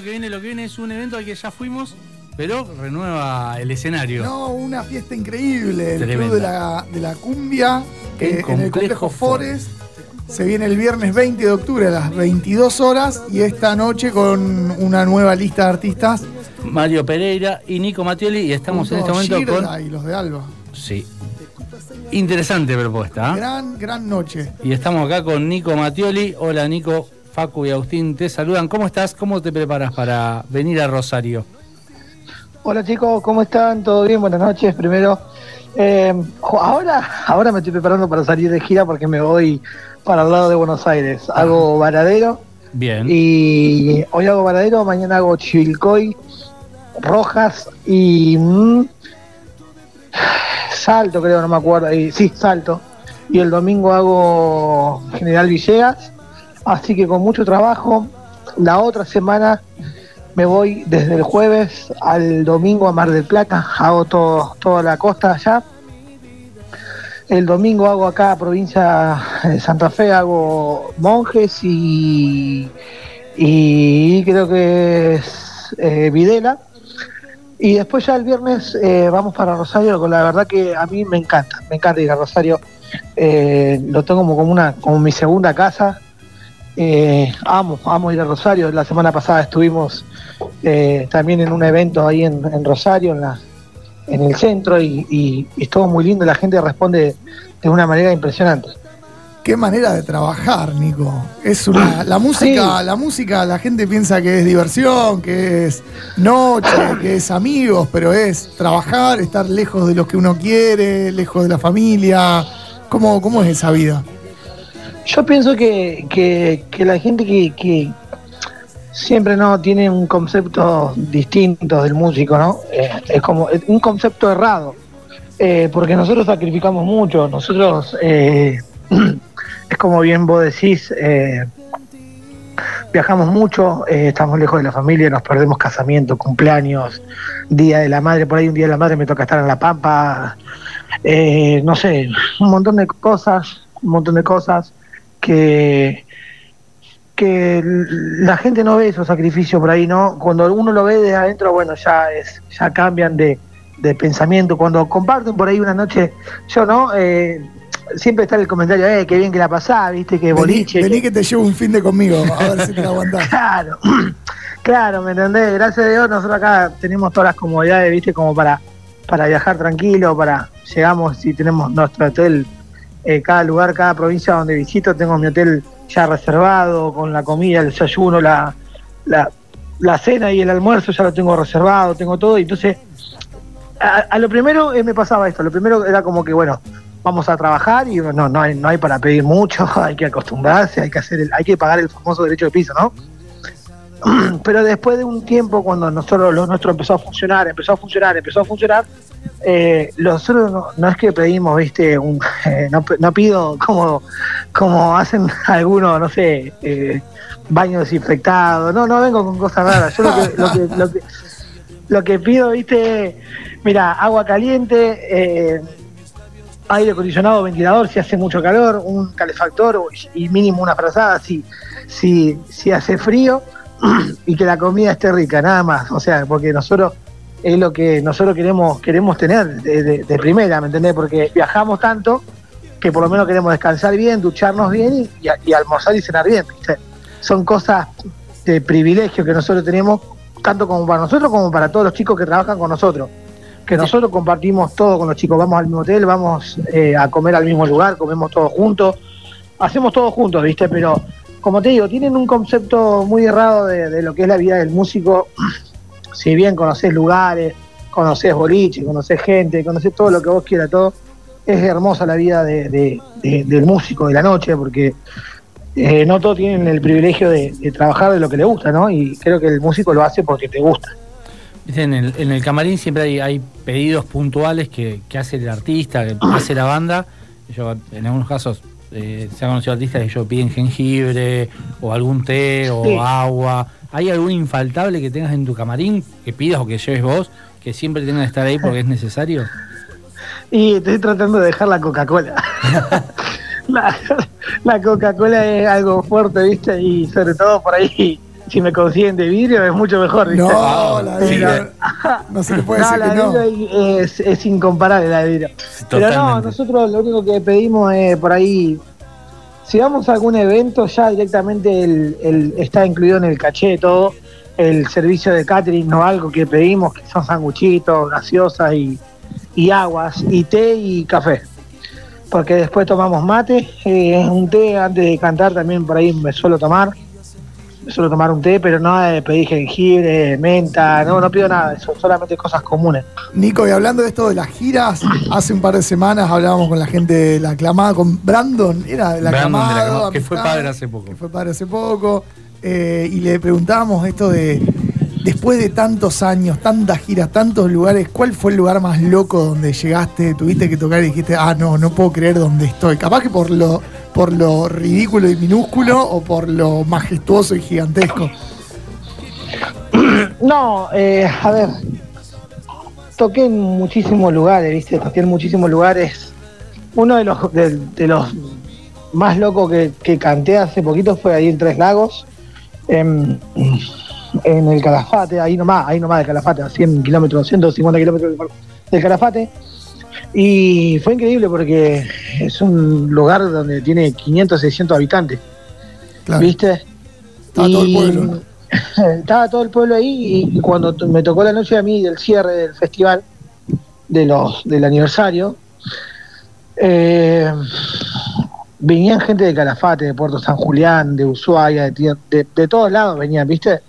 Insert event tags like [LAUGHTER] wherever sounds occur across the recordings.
lo que viene, lo que viene es un evento al que ya fuimos, pero renueva el escenario. No, una fiesta increíble. El Tremenda. Club de la, de la Cumbia En eh, en el Complejo Forest. Se viene el viernes 20 de octubre a las 22 horas y esta noche con una nueva lista de artistas. Mario Pereira y Nico Mattioli y estamos en este momento con... y los de Alba. Sí. Interesante propuesta. ¿ah? Gran, gran noche. Y estamos acá con Nico Mattioli. Hola Nico, Facu y Agustín te saludan. ¿Cómo estás? ¿Cómo te preparas para venir a Rosario? Hola chicos, ¿cómo están? ¿Todo bien? Buenas noches. Primero, eh, ahora, ahora me estoy preparando para salir de gira porque me voy para el lado de Buenos Aires. Hago Varadero Bien. y hoy hago Varadero, mañana hago Chivilcoy, Rojas y mm, Salto, creo, no me acuerdo. Y, sí, Salto. Y el domingo hago General Villegas. Así que con mucho trabajo. La otra semana me voy desde el jueves al domingo a Mar del Plata. Hago todo, toda la costa allá. El domingo hago acá, provincia de Santa Fe, hago Monjes y, y creo que es eh, Videla. Y después ya el viernes eh, vamos para Rosario, con la verdad que a mí me encanta, me encanta ir a Rosario. Eh, lo tengo como, como, una, como mi segunda casa. Eh, amo, amo ir a Rosario. La semana pasada estuvimos eh, también en un evento ahí en, en Rosario, en, la, en el centro, y, y, y estuvo muy lindo. La gente responde de una manera impresionante. Qué manera de trabajar, Nico. Es una, la música, Sí. la música, la gente piensa que es diversión, que es noche, que es amigos, pero es trabajar, estar lejos de los que uno quiere, lejos de la familia. ¿Cómo, cómo es esa vida? Yo pienso que, que, que la gente que, que siempre no tiene un concepto distinto del músico, ¿no? Eh, es como un concepto errado, eh, porque nosotros sacrificamos mucho, nosotros, eh, [CLEARS THROAT] es como bien vos decís, eh, viajamos mucho, estamos lejos de la familia, nos perdemos casamiento, cumpleaños, Día de la Madre, por ahí un Día de la Madre me toca estar en La Pampa, eh, no sé, un montón de cosas, un montón de cosas que que la gente no ve esos sacrificios por ahí, ¿no? Cuando uno lo ve de adentro, bueno, ya es ya cambian de, de pensamiento. Cuando comparten por ahí una noche, yo, ¿no? Eh, siempre está el comentario, eh, qué bien que la pasás, viste, que Vení, boliche. vení que- que te llevo un fin de conmigo, a ver si te la aguantás. [LAUGHS] Claro, [CLEARS THROAT] claro, ¿me entendés? Gracias a Dios nosotros acá tenemos todas las comodidades, viste, como para, para viajar tranquilo, para llegamos y tenemos nuestro hotel, eh, cada lugar, cada provincia donde visito, tengo mi hotel ya reservado, con la comida, el desayuno, la, la, la cena y el almuerzo ya lo tengo reservado, tengo todo, y entonces a, a lo primero eh, me pasaba esto, lo primero era como que, bueno, vamos a trabajar y no, no, hay, no hay para pedir mucho, [LAUGHS] hay que acostumbrarse, hay que hacer el, hay que pagar el famoso derecho de piso, ¿no? [CLEARS THROAT] Pero después de un tiempo, cuando nosotros lo nuestro empezó a funcionar, empezó a funcionar, empezó a funcionar, eh, nosotros no, no es que pedimos, viste, un, eh, no, pido como, como hacen algunos, no sé, eh, baño desinfectado, no, no vengo con cosas raras, yo lo que, lo que, lo que, lo que pido, viste, mira, agua caliente, eh, aire acondicionado, ventilador si hace mucho calor, un calefactor y mínimo una frazada si, si, si hace frío [CLEARS THROAT] y que la comida esté rica, nada más. O sea, porque nosotros es lo que nosotros queremos queremos tener de, de- de primera, ¿me entendés? Porque viajamos tanto que por lo menos queremos descansar bien, ducharnos bien y, y a- y almorzar y cenar bien. ¿viste? Son cosas de privilegio que nosotros tenemos, tanto como para nosotros como para todos los chicos que trabajan con nosotros que nosotros compartimos todo con los chicos, vamos al mismo hotel, vamos eh, a comer al mismo lugar, comemos todos juntos, hacemos todo juntos, ¿viste? Pero como te digo, tienen un concepto muy errado de, de lo que es la vida del músico, si bien conoces lugares, conoces boliche, conoces gente, conoces todo lo que vos quieras, todo, es hermosa la vida de- de- de- del músico de la noche, porque eh, no todos tienen el privilegio de, trabajar de lo que le gusta, ¿no? Y creo que el músico lo hace porque te gusta. En el, en el camarín siempre hay, hay pedidos puntuales que, que hace el artista, que hace la banda. Yo, en algunos casos eh, se ha conocido artistas que yo piden jengibre o algún té o agua. ¿Hay algún infaltable que tengas en tu camarín que pidas o que lleves vos que siempre tenga que estar ahí porque es necesario? [LAUGHS] Y estoy tratando de dejar la Coca-Cola. [LAUGHS] [LAUGHS] la la Coca-Cola es algo fuerte, ¿viste? Y sobre todo por ahí si me consiguen de vidrio es mucho mejor. ¿viste? No, la de Sí, vidrio. eh. [LAUGHS] No se le puede No, decir la que no. es, es incomparable la de vidrio. Pero no, nosotros lo único que pedimos es por ahí, si vamos a algún evento, ya directamente el, el- está incluido en el caché todo, el servicio de catering o algo que pedimos, que son sanguchitos, gaseosas y, y aguas, y té y café. Porque después tomamos mate, eh, un té antes de cantar también por ahí me suelo tomar. Suelo tomar un té, pero no de pedir jengibre, menta, no, no pido nada eso, solamente cosas comunes. Nico, y hablando de esto de las giras, [CLEARS THROAT] hace un par de semanas hablábamos con la gente de la aclamada, con Brandon, era de la Brandon de la aclamada, que fue padre hace poco. Que fue padre hace poco. eh, y le preguntábamos esto de, después de tantos años, tantas giras, tantos lugares, ¿cuál fue el lugar más loco donde llegaste, tuviste que tocar y dijiste, ah, no, no puedo creer dónde estoy? Capaz que por lo, por lo ridículo y minúsculo o por lo majestuoso y gigantesco. No, eh, a ver, toqué en muchísimos lugares, ¿viste? Toqué en muchísimos lugares. Uno de los, de, los más locos que, que canté hace poquito fue ahí en Tres Lagos, en, en el Calafate, ahí nomás, ahí nomás de Calafate, a 100 kilómetros, 150 kilómetros del- del Calafate. Y fue increíble porque es un lugar donde tiene 500, 600 habitantes. Claro. ¿Viste? Estaba todo el pueblo. [LAUGHS] Estaba todo el pueblo ahí y cuando me tocó la noche a mí del cierre del festival, de los del aniversario, eh, venían gente de Calafate, de Puerto San Julián, de Ushuaia, de, de, de todos lados venían, ¿viste?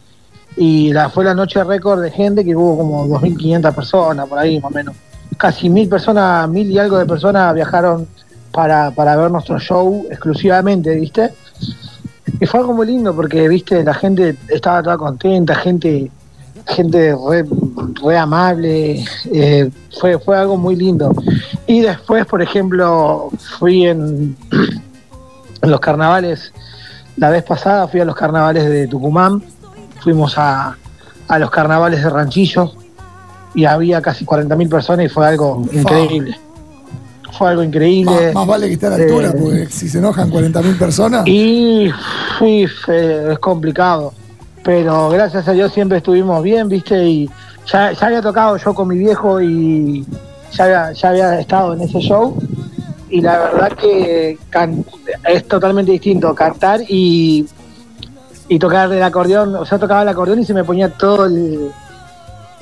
Y la, fue la noche récord de gente que hubo como 2.500 personas por ahí, más o menos. Casi mil personas, mil y algo de personas viajaron para, para ver nuestro show exclusivamente, ¿viste? Y fue algo muy lindo porque, viste, la gente estaba toda contenta, gente gente re, amable, eh, fue, fue algo muy lindo. Y después, por ejemplo, fui en, en [CLEARS THROAT] los carnavales, la vez pasada fui a los carnavales de Tucumán, fuimos a, a los carnavales de Ranchillo y había casi 40.000 personas y fue algo increíble. Fue algo increíble. más vale que esté a la altura, Eh, porque si se enojan 40.000 personas. Y fe- es complicado. Pero gracias a Dios siempre estuvimos bien, ¿viste? Y ya, ya había tocado yo con mi viejo y ya había, ya había estado en ese show. Y la verdad que can- es totalmente distinto cantar y, y tocar el acordeón. O sea, tocaba el acordeón y se me ponía todo el.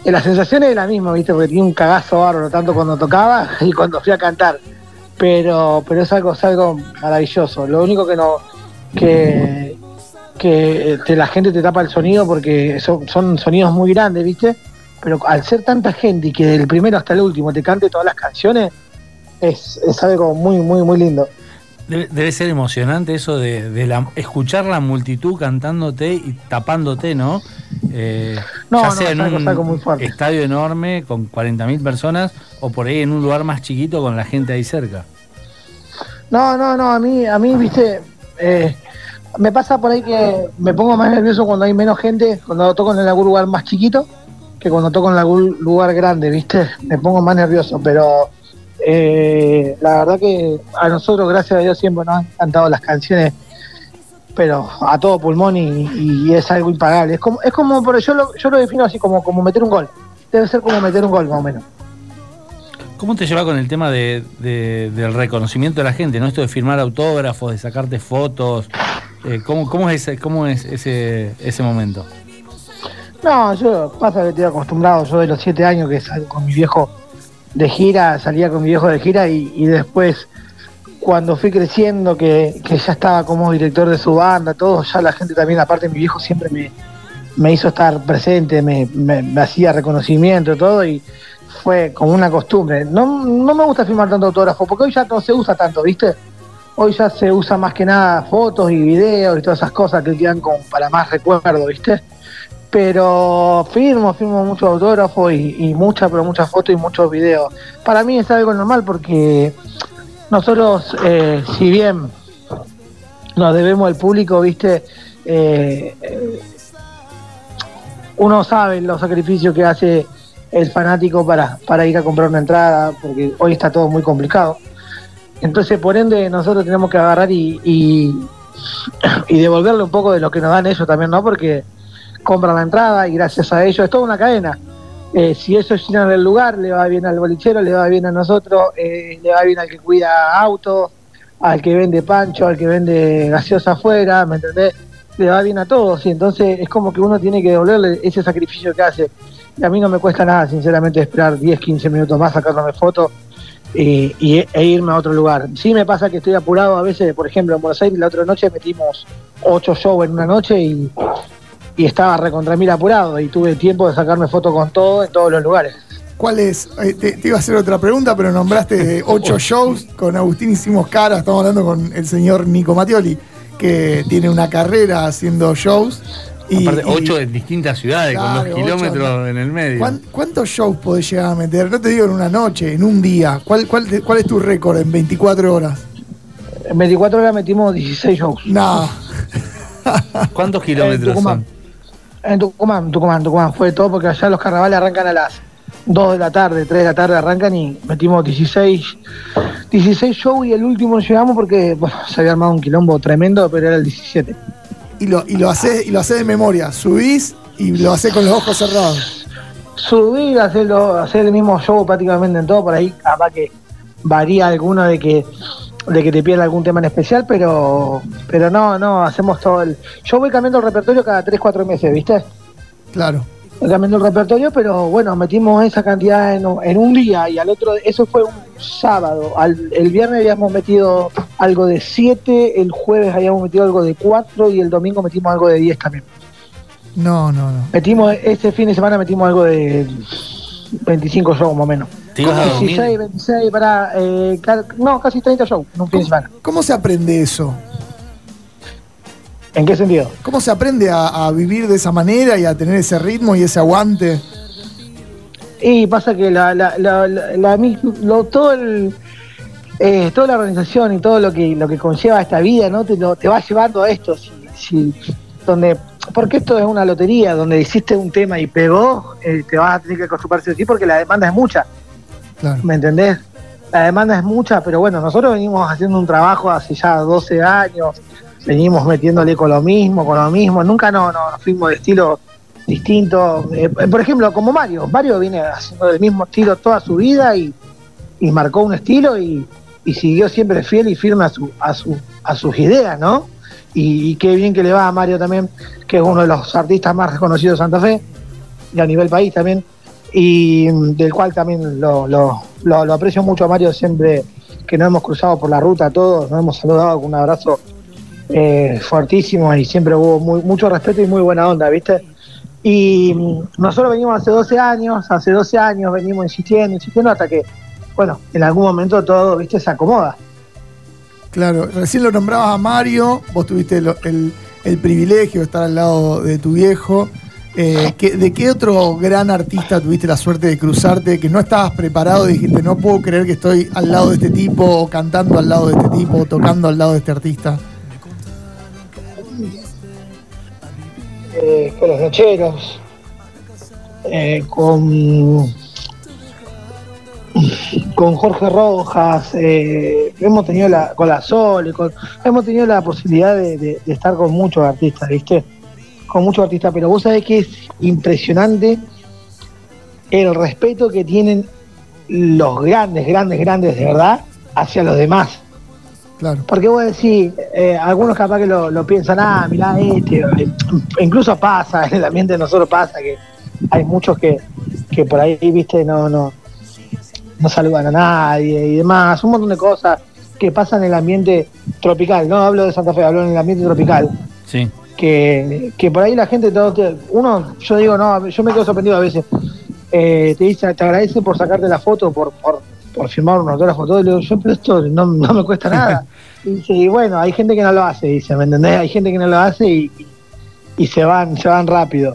Y La sensación es la misma, ¿viste? Porque tenía un cagazo bárbaro, tanto cuando tocaba [LAUGHS] y cuando fui a cantar. Pero pero es algo es algo maravilloso. Lo único que no que que te- la gente te tapa el sonido porque son, son sonidos muy grandes viste pero al ser tanta gente y que del primero hasta el último te cante todas las canciones es, es algo muy muy muy lindo Debe, debe ser emocionante eso de, de la, escuchar la multitud cantándote y tapándote, ¿no? Eh, No, ya no, sea en un estadio enorme con 40.000 personas o por ahí en un lugar más chiquito con la gente ahí cerca. No, no, no, a mí, a mí, viste, eh, me pasa por ahí que me pongo más nervioso cuando hay menos gente, cuando toco en algún lugar más chiquito, que cuando toco en algún lugar grande, viste, me pongo más nervioso, pero eh, la verdad que a nosotros, gracias a Dios, siempre nos han cantado las canciones, pero a todo pulmón y, y es algo impagable. Es como, es como, por yo lo, yo lo defino así como, como meter un gol. Debe ser como meter un gol, más o menos. ¿Cómo te lleva con el tema de, de- del reconocimiento de la gente? ¿no? Esto de firmar autógrafos, de sacarte fotos. Eh, ¿cómo, cómo es, ese, cómo es ese, ese momento? No, yo pasa que estoy acostumbrado, yo de los siete años que salgo con mi viejo de gira, salía con mi viejo de gira y, y después cuando fui creciendo, que, que ya estaba como director de su banda, todo, ya la gente también, aparte mi viejo siempre me, me hizo estar presente, me, me- hacía reconocimiento, todo, y fue como una costumbre. No, no me gusta firmar tanto autógrafo, porque hoy ya no se usa tanto, ¿viste? Hoy ya se usa más que nada fotos y videos y todas esas cosas que quedan como para más recuerdo, ¿viste? Pero firmo, firmo muchos autógrafos y, y muchas, pero muchas fotos y muchos videos. Para mí es algo normal porque nosotros, eh, si bien nos debemos al público, viste, Eh, uno sabe los sacrificios que hace el fanático para, para ir a comprar una entrada, porque hoy está todo muy complicado. Entonces, por ende, nosotros tenemos que agarrar y, y, [COUGHS] y devolverle un poco de lo que nos dan ellos también, ¿no? Porque compran la entrada y gracias a ellos es toda una cadena. Eh, si ellos llenan el lugar, le va bien al bolichero, le va bien a nosotros, eh, le va bien al que cuida autos, al que vende pancho, al que vende gaseosa afuera, ¿me entendés? Le va bien a todos y entonces es como que uno tiene que devolverle ese sacrificio que hace. Y a mí no me cuesta nada, sinceramente, esperar 10, 15 minutos más, sacarme fotos y, y- e irme a otro lugar. Sí me pasa que estoy apurado a veces, por ejemplo, en Buenos Aires la otra noche metimos 8 shows en una noche y, y estaba recontra mil apurado y tuve tiempo de sacarme fotos con todo en todos los lugares. ¿Cuál es? Eh, te, te iba a hacer otra pregunta, pero nombraste [LAUGHS] ocho shows. Con Agustín hicimos cara, estamos hablando con el señor Nico Mattioli, que tiene una carrera haciendo shows. Y, Aparte, y- ocho en distintas ciudades, con dos kilómetros en el medio. ¿cuán- ¿Cuántos shows podés llegar a meter? No te digo en una noche, en un día. ¿Cuál, cuál, cuál es tu récord en 24 horas? En 24 horas metimos 16 shows. No. ¿Cuántos [LAUGHS] kilómetros son? En Tucumán, Tucumán, Tucumán. Fue todo porque allá los carnavales arrancan a las 2 de la tarde, 3 de la tarde arrancan y metimos 16, 16 shows y el último llegamos porque bueno, se había armado un quilombo tremendo, pero era el 17. Y lo, y lo haces y lo haces de memoria. Subís y lo haces con los ojos cerrados. Subir, hacerlo, hacer el mismo show prácticamente en todo, por ahí capaz que varía alguno de que de que te pierda algún tema en especial, pero pero no, no, hacemos todo el... Yo voy cambiando el repertorio cada 3, 4 meses, ¿viste? Claro. Voy cambiando el repertorio, pero bueno, metimos esa cantidad en, un- en un día y al otro, eso fue un sábado. Al- el viernes habíamos metido algo de 7, el jueves habíamos metido algo de 4 y el domingo metimos algo de 10 también. No, no, no. Metimos, este fin de semana metimos algo de 25 shows más o menos. ¿Te ibas a dormir? 16, 26, para, eh, no, casi 30 shows en un fin de semana. ¿Cómo se aprende eso? ¿En qué sentido? ¿Cómo se aprende a, a vivir de esa manera y a tener ese ritmo y ese aguante? Y pasa que la, la, la, la- lo- todo el, eh, toda la organización y todo lo que lo que conlleva esta vida, ¿no? Te, lo- te va llevando a esto. Si, si- donde, porque esto es una lotería, donde hiciste un tema y pegó, eh, te vas a tener que acostumbrarse así porque la demanda es mucha, ¿me entendés? La demanda es mucha, pero bueno, nosotros venimos haciendo un trabajo hace ya 12 años, venimos metiéndole con lo mismo, con lo mismo, nunca no, no nos fuimos de estilo distinto. Eh, por ejemplo, como Mario, Mario viene haciendo el mismo estilo toda su vida y, y marcó un estilo y, y siguió siempre fiel y firme a, su, a, su, a sus ideas, ¿no? Y, y qué bien que le va a Mario también, que es uno de los artistas más reconocidos de Santa Fe y a nivel país también, y mm, del cual también lo, lo, lo- aprecio mucho a Mario siempre que nos hemos cruzado por la ruta todos, nos hemos saludado con un abrazo eh, fuertísimo y siempre hubo mucho respeto y muy buena onda, ¿viste? Y mm, nosotros venimos hace 12 años, hace 12 años venimos insistiendo, insistiendo hasta que, bueno, en algún momento todo, ¿viste? Se acomoda. Claro, recién lo nombrabas a Mario, vos tuviste lo- el, el privilegio de estar al lado de tu viejo. Eh, ¿qué- ¿De qué otro gran artista tuviste la suerte de cruzarte que no estabas preparado y dijiste, no puedo creer que estoy al lado de este tipo, cantando al lado de este tipo, tocando al lado de este artista? eh, con los nocheros, eh, con, con Jorge Rojas, eh, hemos tenido la, con la Sol, con- hemos tenido la posibilidad de estar con muchos artistas, ¿viste? Con muchos artistas, pero vos sabés que es impresionante el respeto que tienen los grandes, grandes, grandes de verdad hacia los demás. Claro. Porque vos decís, eh, algunos capaz que lo, lo piensan, ah, mirá este, eh, incluso pasa, [LAUGHS] en el ambiente de nosotros pasa que hay muchos que, que por ahí, viste, no, no, no saludan a nadie y demás, un montón de cosas que pasan en el ambiente tropical, no hablo de Santa Fe, hablo en el ambiente tropical, Sí. Que, que por ahí la gente, uno, yo digo, no, yo me quedo sorprendido a veces, eh, te dice, te agradece por sacarte la foto, por, por, por firmar un autógrafo, todo, le digo, yo, pero esto no, no me cuesta nada. [LAUGHS] Y dice, y bueno, hay gente que no lo hace, dice, ¿me entendés? Hay gente que no lo hace y, y se van, se van rápido.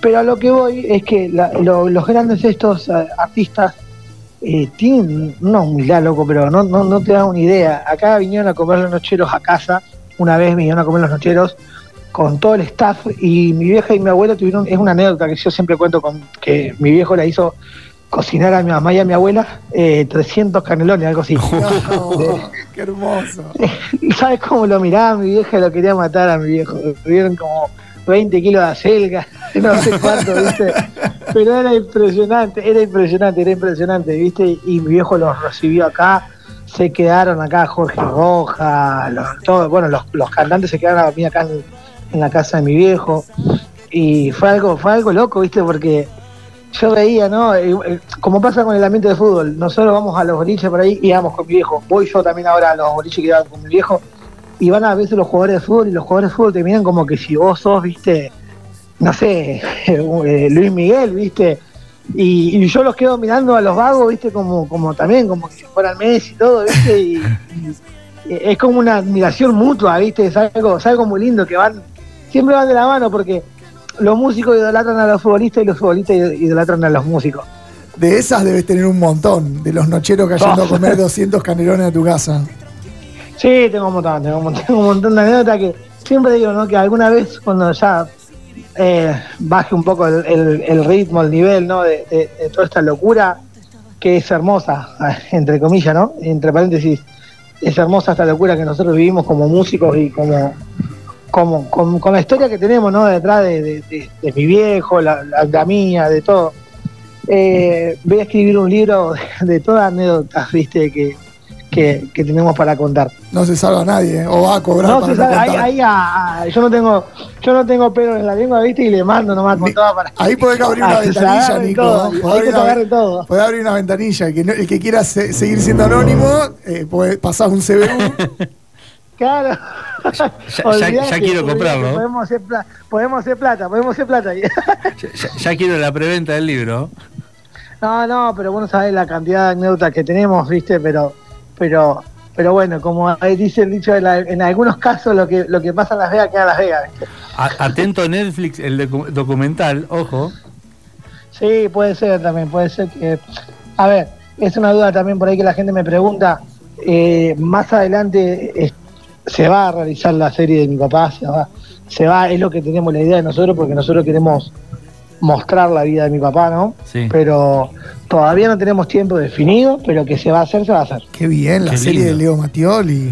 Pero a lo que voy es que la- lo- los grandes estos eh, artistas eh, tienen una humildad, loco, pero no, no, no te das una idea. Acá vinieron a comer los nocheros a casa, una vez vinieron a comer los nocheros con todo el staff y mi vieja y mi abuelo tuvieron, es una anécdota que yo siempre cuento con que mi viejo le hizo cocinar a mi mamá y a mi abuela eh, 300 canelones, algo así. [LAUGHS] Qué hermoso. [LAUGHS] ¿Y sabes cómo lo miraba mi vieja? Lo quería matar a mi viejo. Lo vieron como, 20 kilos de acelga, [LAUGHS] no sé cuánto, ¿viste? Pero era impresionante, era impresionante, era impresionante, ¿viste? Y mi viejo los recibió acá, se quedaron acá Jorge Roja, los, todo, bueno, los, los cantantes se quedaron a dormir acá en, en la casa de mi viejo. Y fue algo, fue algo loco, ¿viste? Porque yo veía, ¿no? Eh, eh, Como pasa con el ambiente de fútbol, nosotros vamos a los boliches por ahí y vamos con mi viejo. Voy yo también ahora a los boliches que van con mi viejo y van a veces los jugadores de fútbol y los jugadores de fútbol te miran como que si vos sos, viste, no sé, [LAUGHS] eh, Luis Miguel, viste. Y, y yo los quedo mirando a los vagos, viste, como, como también, como que si fueran Messi y todo, viste, y, y es como una admiración mutua, viste, es algo, es algo muy lindo que van, siempre van de la mano porque los músicos idolatran a los futbolistas y los futbolistas idolatran a los músicos. De esas debes tener un montón, de los nocheros cayendo a comer [LAUGHS] 200 canelones a tu casa. Sí, tengo un montón, tengo un montón, [LAUGHS] tengo un montón de anécdotas que siempre digo, ¿no? Que alguna vez cuando ya eh, baje un poco el, el- el ritmo, el nivel, ¿no? De, de- de toda esta locura que es hermosa, [LAUGHS] entre comillas, ¿no? Entre paréntesis, es hermosa esta locura que nosotros vivimos como músicos y como, como con, con la historia que tenemos, ¿no? Detrás de, de- de- de mi viejo, la, la, la mía, de todo. Eh, voy a escribir un libro [LAUGHS] de, todas anécdotas, ¿viste? Que, que, que tenemos para contar. No se salva nadie, ¿eh? o va a cobrar No, para se no sabe, ahí, ahí a- a- yo no tengo, yo no tengo pelo en la lengua, viste, y le mando nomás con todo para Ahí podés abrir una [LAUGHS] Ah, ventanilla, Nico. todo, Podés abrir una- agarre todo. podés abrir una ventanilla. El que, no- el que quiera se- seguir siendo anónimo, eh, podés- pasás un CBU. [LAUGHS] Claro. Ya- quiero comprarlo. Podemos hacer, pla- podemos hacer plata, podemos hacer plata. [LAUGHS] Ya, ya- quiero la preventa del libro. No, no, pero bueno, sabés la cantidad de anécdotas que tenemos, viste, pero, pero, pero bueno, como dice el dicho, en, la- en algunos casos lo que, lo que pasa en Las Vegas queda en Las Vegas, ¿viste? A- atento Netflix, el docu- documental, ojo. Sí, puede ser también, puede ser que... A ver, es una duda también por ahí que la gente me pregunta. eh, más adelante se va a realizar la serie de mi papá, se va, se va, es lo que tenemos la idea de nosotros, porque nosotros queremos mostrar la vida de mi papá, ¿no? Sí. Pero todavía no tenemos tiempo definido, pero que se va a hacer, se va a hacer. Qué bien, la Qué serie lindo. de Leo Mattioli.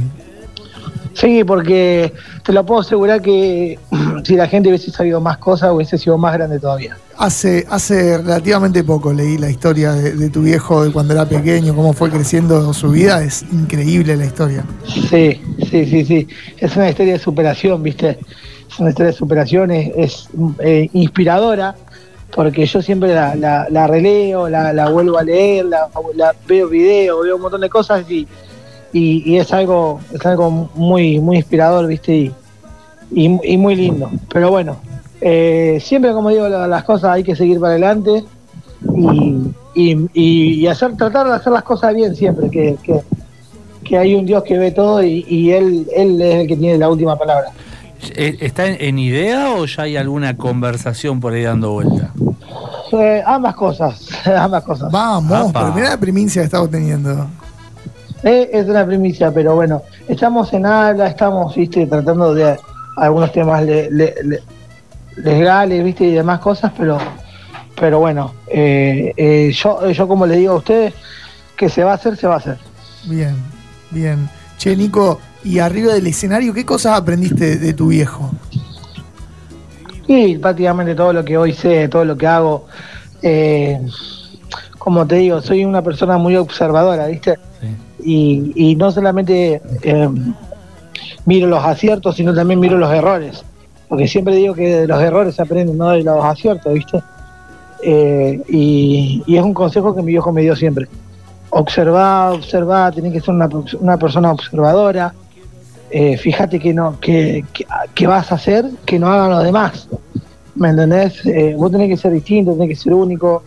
Sí, porque te lo puedo asegurar que [CLEARS THROAT] si la gente hubiese sabido más cosas, hubiese sido más grande todavía. Hace, hace relativamente poco leí la historia de, de tu viejo de cuando era pequeño, cómo fue creciendo su vida. Es increíble la historia. Sí, sí, sí, sí. Es una historia de superación, ¿viste? Es una historia de superación, es, es, eh, inspiradora, porque yo siempre la, la, la releo, la, la vuelvo a leer, la, la- veo videos, veo un montón de cosas y, y, y es algo es algo muy muy inspirador, ¿viste? Y, y, y muy lindo. Pero bueno, eh, siempre como digo, la- las cosas hay que seguir para adelante y, y, hacer tratar de hacer las cosas bien siempre, que, que, que hay un Dios que ve todo y, y él, él es el que tiene la última palabra. Eh, ¿Está en, en idea o ya hay alguna conversación por ahí dando vuelta? Eh, ambas cosas, [LAUGHS] ambas cosas. Vamos, Apa. primera primicia que estamos teniendo. Eh, es una primicia, pero bueno, estamos en habla, estamos, viste, tratando de algunos temas le- le- le- legales, viste, y demás cosas, pero pero bueno, eh, eh, yo, yo como le digo a ustedes, que se va a hacer, se va a hacer. Bien, bien. Che, Nico, y arriba del escenario, ¿qué cosas aprendiste de tu viejo? Y prácticamente todo lo que hoy sé, todo lo que hago, eh, como te digo, soy una persona muy observadora, ¿viste? Y, y no solamente eh, miro los aciertos, sino también miro los errores. Porque siempre digo que de los errores se aprenden, no de los aciertos, ¿viste? Eh, y, y es un consejo que mi viejo me dio siempre. Observar, observar, tenés que ser una, una persona observadora. Eh, fíjate que no que, que, que vas a hacer que no hagan los demás. ¿Me entendés? Vos tenés que ser distinto, tenés que ser único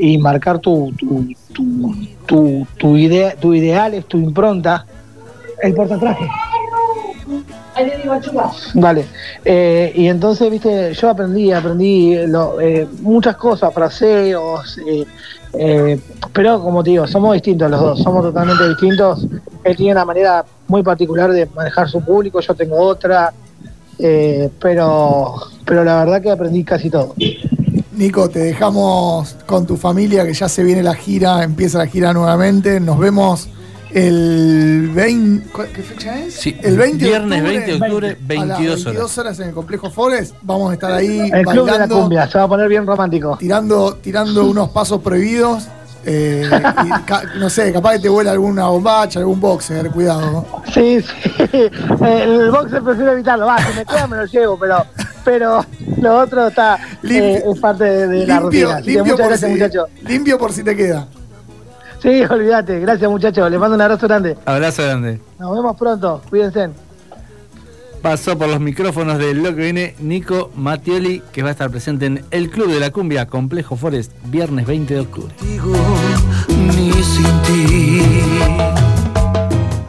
y marcar tu, tu, tu, tu, tu idea, tu ideales, tu impronta. El portatraje. Vale. Eh, y entonces, viste, yo aprendí, aprendí lo- eh, muchas cosas, fraseos, eh, eh, pero como te digo, somos distintos los dos, somos totalmente distintos. Él tiene una manera muy particular de manejar su público, yo tengo otra, pero, pero la verdad que aprendí casi todo. Nico, te dejamos con tu familia, que ya se viene la gira, empieza la gira nuevamente. Nos vemos el 20. ¿Qué fecha es? Sí, el 20 viernes de octubre, 20 de octubre, a las 22 22 horas en el complejo Forest. Vamos a estar ahí El club de la bailando, cumbia, se va a poner bien romántico. tirando, tirando unos pasos prohibidos. eh, y ca- no sé, capaz que te vuela alguna bombacha, algún boxer, cuidado. Sí, sí. [LAUGHS] El boxer prefiero evitarlo. Va, si me queda me lo llevo, pero, pero lo otro está Limpio- eh, es parte de, de la Limpio, rutina. Limpio, muchas por gracias, si, muchachos. limpio por si te queda. Sí, olvídate. Gracias, muchachos. Les mando un abrazo grande. Abrazo grande. Nos vemos pronto. Cuídense. Pasó por los micrófonos de lo que viene Nico Mattioli, que va a estar presente en el Club de la Cumbia Complejo Forest, viernes 20 de octubre. contigo ni sin ti.